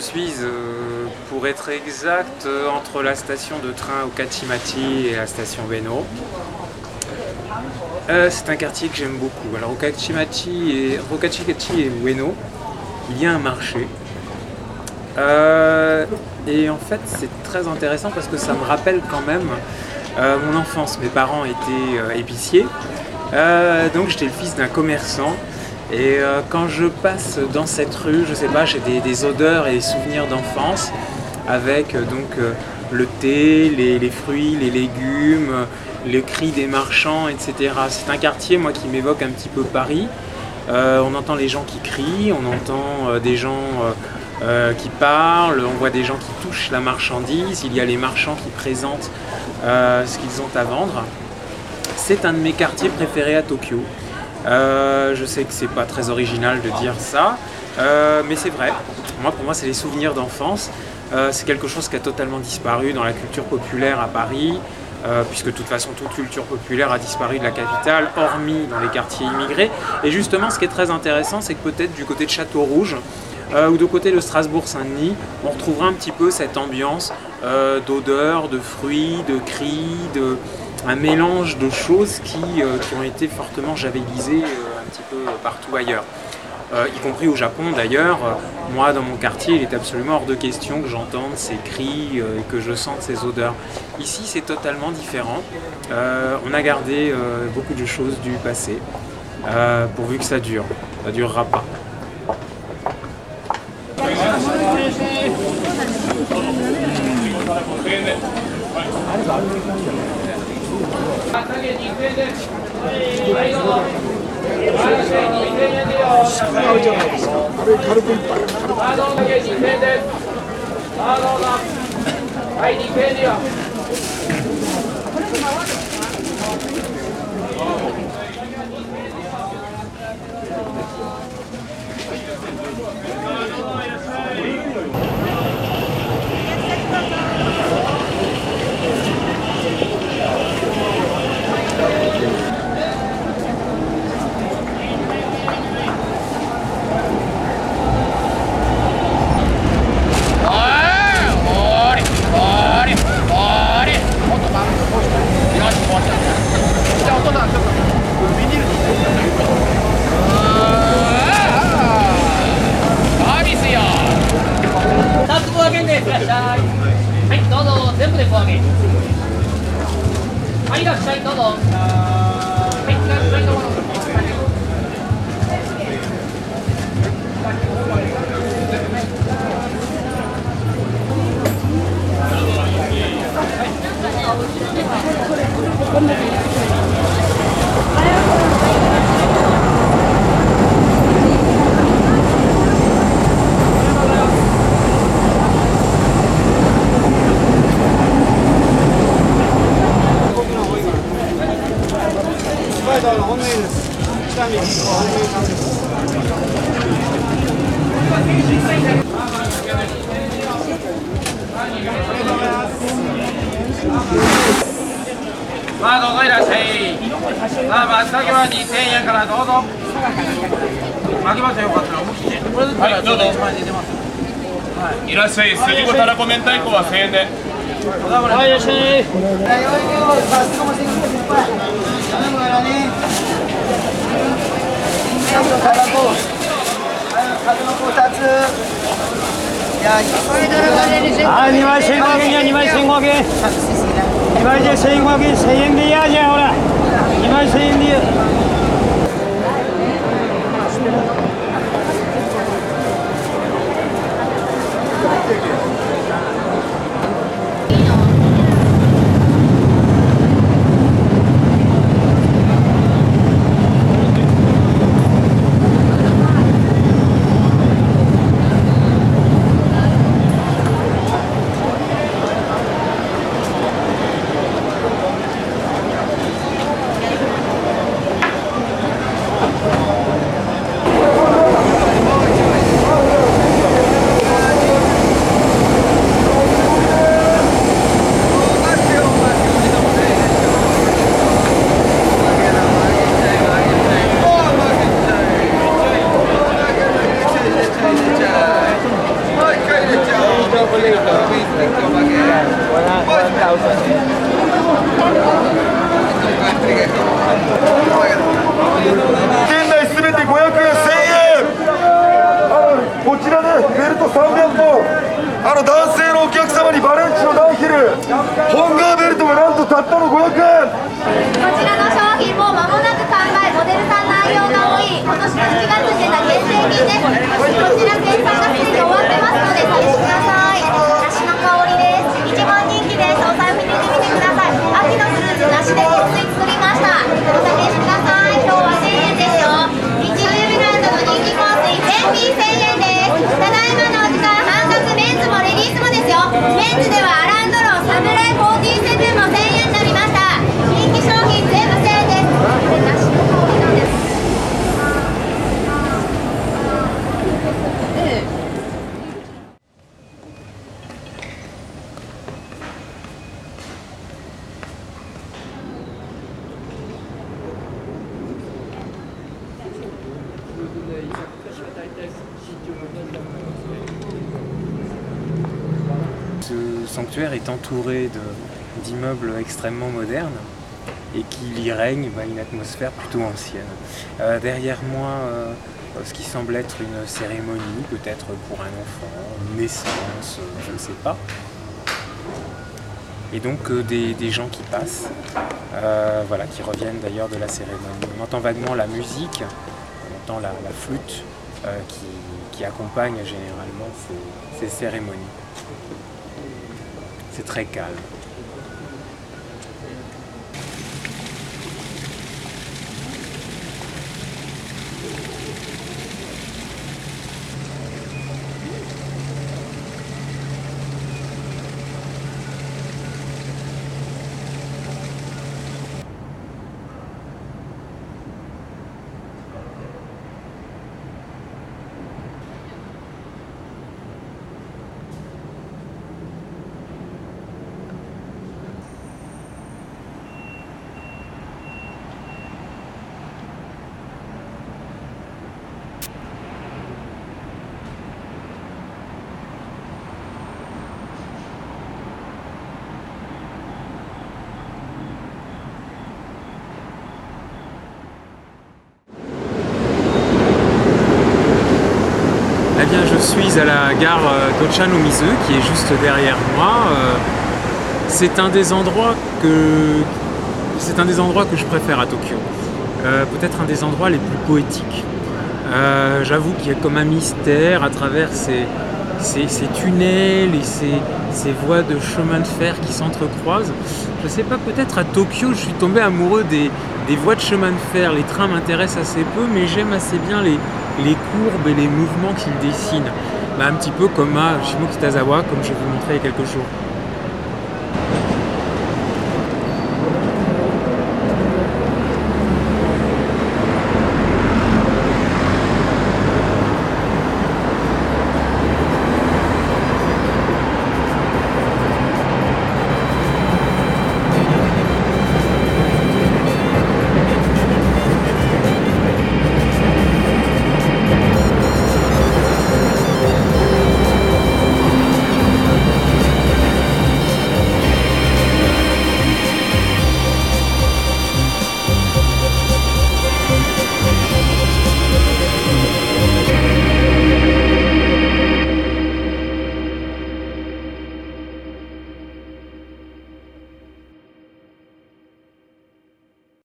suis, euh, pour être exact, euh, entre la station de train Okachimati et la station Beno. Euh, c'est un quartier que j'aime beaucoup. Alors Okachimati et, Okachikachi et il y a un marché. Et en fait, c'est très intéressant parce que ça me rappelle quand même mon enfance. Mes parents étaient épiciers, donc j'étais le fils d'un commerçant. Et euh, quand je passe dans cette rue, je sais pas, j'ai des, odeurs et des souvenirs d'enfance avec euh, donc euh, le thé, les, les fruits, les légumes, euh, le cri des marchands, etc. C'est un quartier, moi, qui m'évoque un petit peu Paris. On entend les gens qui crient, on entend des gens qui parlent, on voit des gens qui touchent la marchandise, il y a les marchands qui présentent ce qu'ils ont à vendre. C'est un de mes quartiers préférés à Tokyo. Euh, je sais que c'est pas très original de dire ça, euh, mais c'est vrai. Moi, pour moi, c'est les souvenirs d'enfance. Euh, c'est quelque chose qui a totalement disparu dans la culture populaire à Paris, puisque de toute façon, toute culture populaire a disparu de la capitale, hormis dans les quartiers immigrés. Et justement, ce qui est très intéressant, c'est que peut-être du côté de Château-Rouge, euh, ou du côté de Strasbourg-Saint-Denis, on retrouvera un petit peu cette ambiance d'odeurs, de fruits, de cris, de, un mélange de choses qui, euh, ont été fortement javélisées euh, un petit peu partout ailleurs. Euh, y compris au Japon d'ailleurs. Moi, dans mon quartier, il est absolument hors de question que j'entende ces cris euh, et que je sente ces odeurs. Ici, c'est totalement différent. On a gardé beaucoup de choses du passé, pourvu que ça dure. Ça durera pas. うじゃないですか。これ軽く一杯。軽く。はい、2 0円では。いらっしゃいはいどうぞ全部で小揚げはいいらっしゃいどうぞ。はいいらっしゃいどうぞ。いま。あどうぞいらっしゃいあは2000円からどうぞ巻きましよかったら思いっはいどうぞはい、いらっしゃい、すじこたらこ明太子は1000円で。はい、いらっしゃい。頼むコ風2枚1500円。2枚1500円1000円でいやじゃほら。2 1000円でいいあの男性のお客様にバレンチのダンヒル。ホンガーベルトがなんとたったの500円。こちらの商品も間もなく完売。モデルさん内容が多い。今年の7月に出た限定品です。Sanctuaire est entouré d'immeubles extrêmement modernes et qu'il y règne bah, une atmosphère plutôt ancienne. Euh, derrière moi, euh, ce qui semble être une cérémonie, peut-être pour un enfant, une naissance, euh, je ne sais pas. Et donc des, gens qui passent, voilà, qui reviennent d'ailleurs de la cérémonie. On entend vaguement la musique, on entend la, flûte qui, accompagne généralement ces cérémonies. C'est très calme. Suis à la gare euh, d'Ochanomizu qui est juste derrière moi. Euh, C'est un des endroits que c'est un des endroits que je préfère à Tokyo. Euh, Peut-être un des endroits les plus poétiques. J'avoue qu'il y a comme un mystère à travers ces, ces- tunnels et ces, ces voies de chemin de fer qui s'entrecroisent. Je sais pas, peut-être à Tokyo, je suis tombé amoureux des, des voies de chemin de fer. Les trains m'intéressent assez peu, mais j'aime assez bien les, les courbes et les mouvements qu'ils dessinent. Bah, un petit peu comme à Shimokitazawa, comme je vous montrais il y a quelques jours.